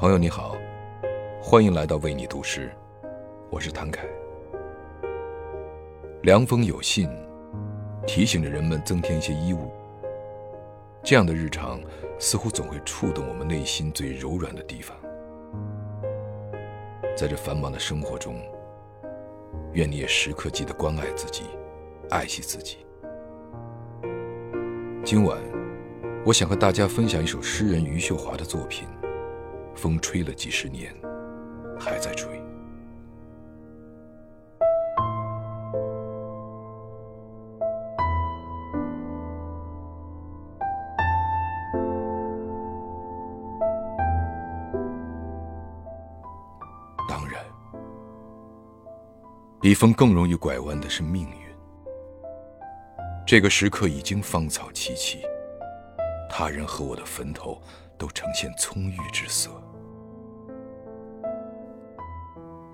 朋友你好，欢迎来到为你读诗，我是谭凯。凉风有信，提醒着人们增添一些衣物。这样的日常，似乎总会触动我们内心最柔软的地方。在这繁忙的生活中，愿你也时刻记得关爱自己，爱惜自己。今晚，我想和大家分享一首诗人余秀华的作品。风吹了几十年，还在吹。当然，比风更容易拐弯的是命运。这个时刻已经芳草萋萋，他人和我的坟头都呈现葱郁之色。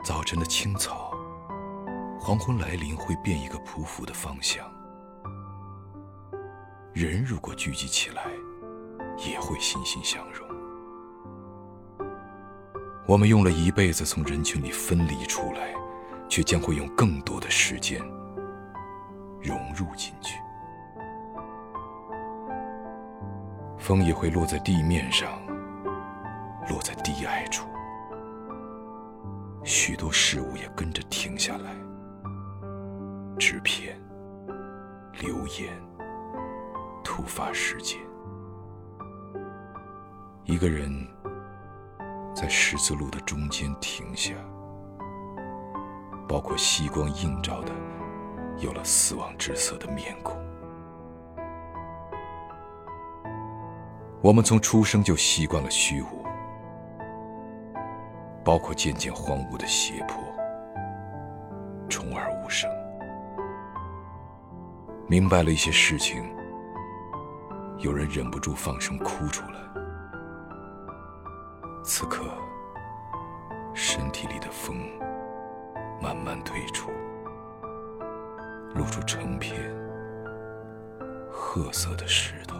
早晨的青草，黄昏来临会变一个匍匐的方向。人如果聚集起来，也会欣欣向荣。我们用了一辈子从人群里分离出来，却将会用更多的时间融入进去。风也会落在地面上，落在低矮处。许多事物也跟着停下来，纸片、留言、突发事件。一个人在十字路的中间停下，包括夕光映照的，有了死亡之色的面孔。我们从出生就习惯了虚无。包括渐渐荒芜的斜坡，虫儿无声。明白了一些事情，有人忍不住放声哭出来。此刻，身体里的风慢慢退出，露出成片褐色的石头。